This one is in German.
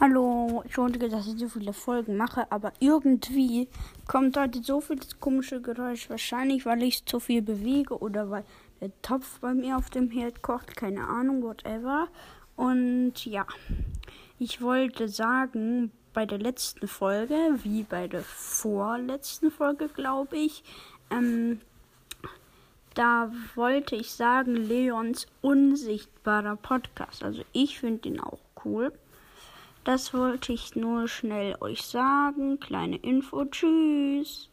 Hallo, entschuldige, dass ich so viele Folgen mache, aber irgendwie kommt heute so viel komische Geräusch. Wahrscheinlich, weil ich zu viel bewege oder weil der Topf bei mir auf dem Herd kocht. Keine Ahnung, whatever. Und ja, ich wollte sagen, bei der letzten Folge, wie bei der vorletzten Folge, glaube ich, ähm, da wollte ich sagen, Leons unsichtbarer Podcast. Also ich finde ihn auch cool. Das wollte ich nur schnell euch sagen. Kleine Info. Tschüss.